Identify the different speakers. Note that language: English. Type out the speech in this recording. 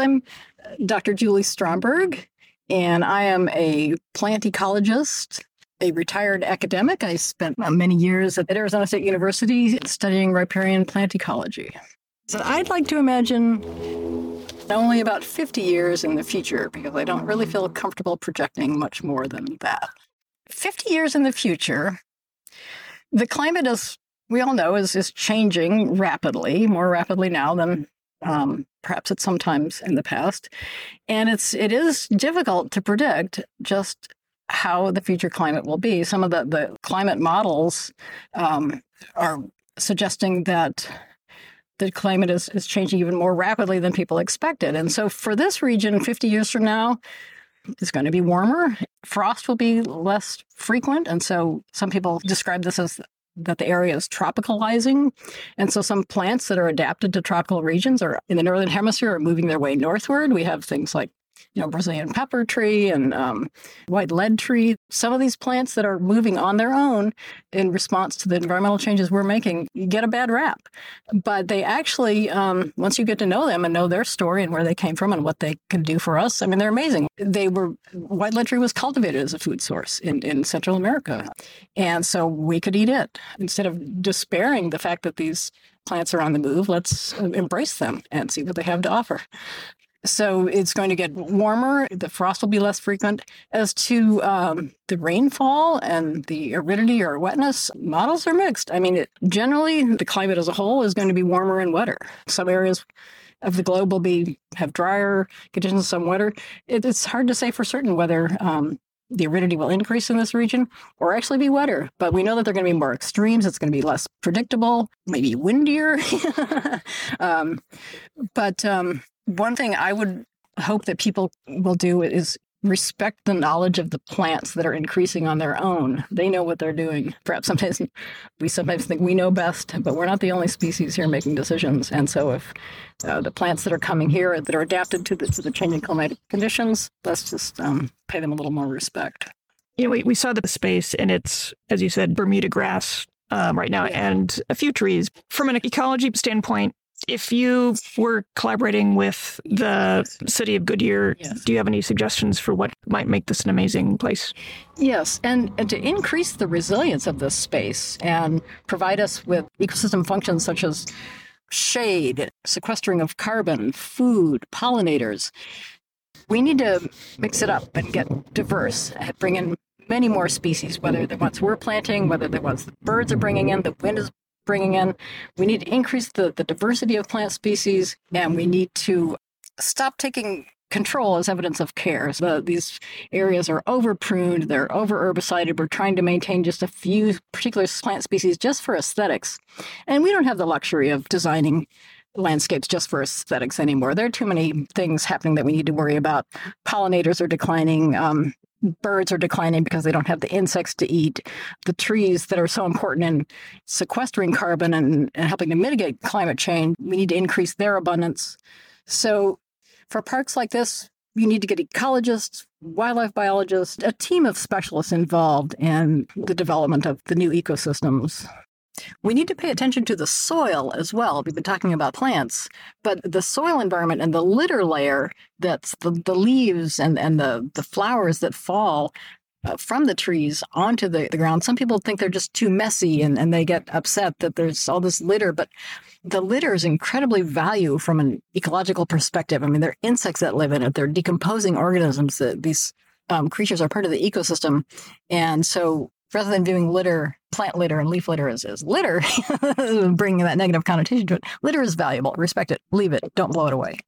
Speaker 1: I'm Dr. Julie Stromberg, and I am a plant ecologist, a retired academic. I spent many years at Arizona State University studying riparian plant ecology. So I'd like to imagine only about 50 years in the future because I don't really feel comfortable projecting much more than that. 50 years in the future, the climate is, we all know, is, is changing rapidly, more rapidly now than um, perhaps at some times in the past. And it's it is difficult to predict just how the future climate will be. Some of the, the climate models um, are suggesting that the climate is, is changing even more rapidly than people expected. And so for this region, 50 years from now, it's going to be warmer. Frost will be less frequent. And so some people describe this as that the area is tropicalizing. And so some plants that are adapted to tropical regions are in the northern hemisphere are moving their way northward. We have things like you know, Brazilian pepper tree and um, white lead tree. Some of these plants that are moving on their own in response to the environmental changes we're making get a bad rap. But they actually, um, once you get to know them and know their story and where they came from and what they can do for us, I mean, they're amazing. They were, white lead tree was cultivated as a food source in, in Central America. And so we could eat it. Instead of despairing the fact that these plants are on the move, let's embrace them and see what they have to offer. So it's going to get warmer. The frost will be less frequent. As to um, the rainfall and the aridity or wetness, models are mixed. I mean, it, generally, the climate as a whole is going to be warmer and wetter. Some areas of the globe will be have drier conditions, some wetter. It, it's hard to say for certain whether um, the aridity will increase in this region or actually be wetter. But we know that they're going to be more extremes. It's going to be less predictable, maybe windier. um, but um, one thing I would hope that people will do is respect the knowledge of the plants that are increasing on their own. They know what they're doing. Perhaps sometimes we sometimes think we know best, but we're not the only species here making decisions. And so if uh, the plants that are coming here that are adapted to the, to the changing climatic conditions, let's just um, pay them a little more respect.
Speaker 2: You know, we, we saw the space and it's, as you said, Bermuda grass um, right now yeah. and a few trees. From an ecology standpoint, if you were collaborating with the city of Goodyear, yes. do you have any suggestions for what might make this an amazing place?
Speaker 1: Yes, and, and to increase the resilience of this space and provide us with ecosystem functions such as shade, sequestering of carbon, food, pollinators, we need to mix it up and get diverse, bring in many more species, whether the ones we're planting, whether the ones the birds are bringing in, the wind is bringing in. We need to increase the, the diversity of plant species, and we need to stop taking control as evidence of care. So these areas are over pruned, they're over herbicided. We're trying to maintain just a few particular plant species just for aesthetics. And we don't have the luxury of designing landscapes just for aesthetics anymore. There are too many things happening that we need to worry about. Pollinators are declining. Um, birds are declining because they don't have the insects to eat. The trees that are so important in sequestering carbon and, and helping to mitigate climate change, we need to increase their abundance. So, for parks like this, you need to get ecologists, wildlife biologists, a team of specialists involved in the development of the new ecosystems. We need to pay attention to the soil as well. We've been talking about plants, but the soil environment and the litter layer that's the, the leaves and, and the, the flowers that fall uh, from the trees onto the, the ground. Some people think they're just too messy and, and they get upset that there's all this litter, but the litter is incredibly valuable from an ecological perspective. I mean, there are insects that live in it, they're decomposing organisms that these um, creatures are part of the ecosystem. And so rather than viewing litter, plant litter and leaf litter is, as litter, bringing that negative connotation to it, litter is valuable. Respect it. Leave it. Don't blow it away.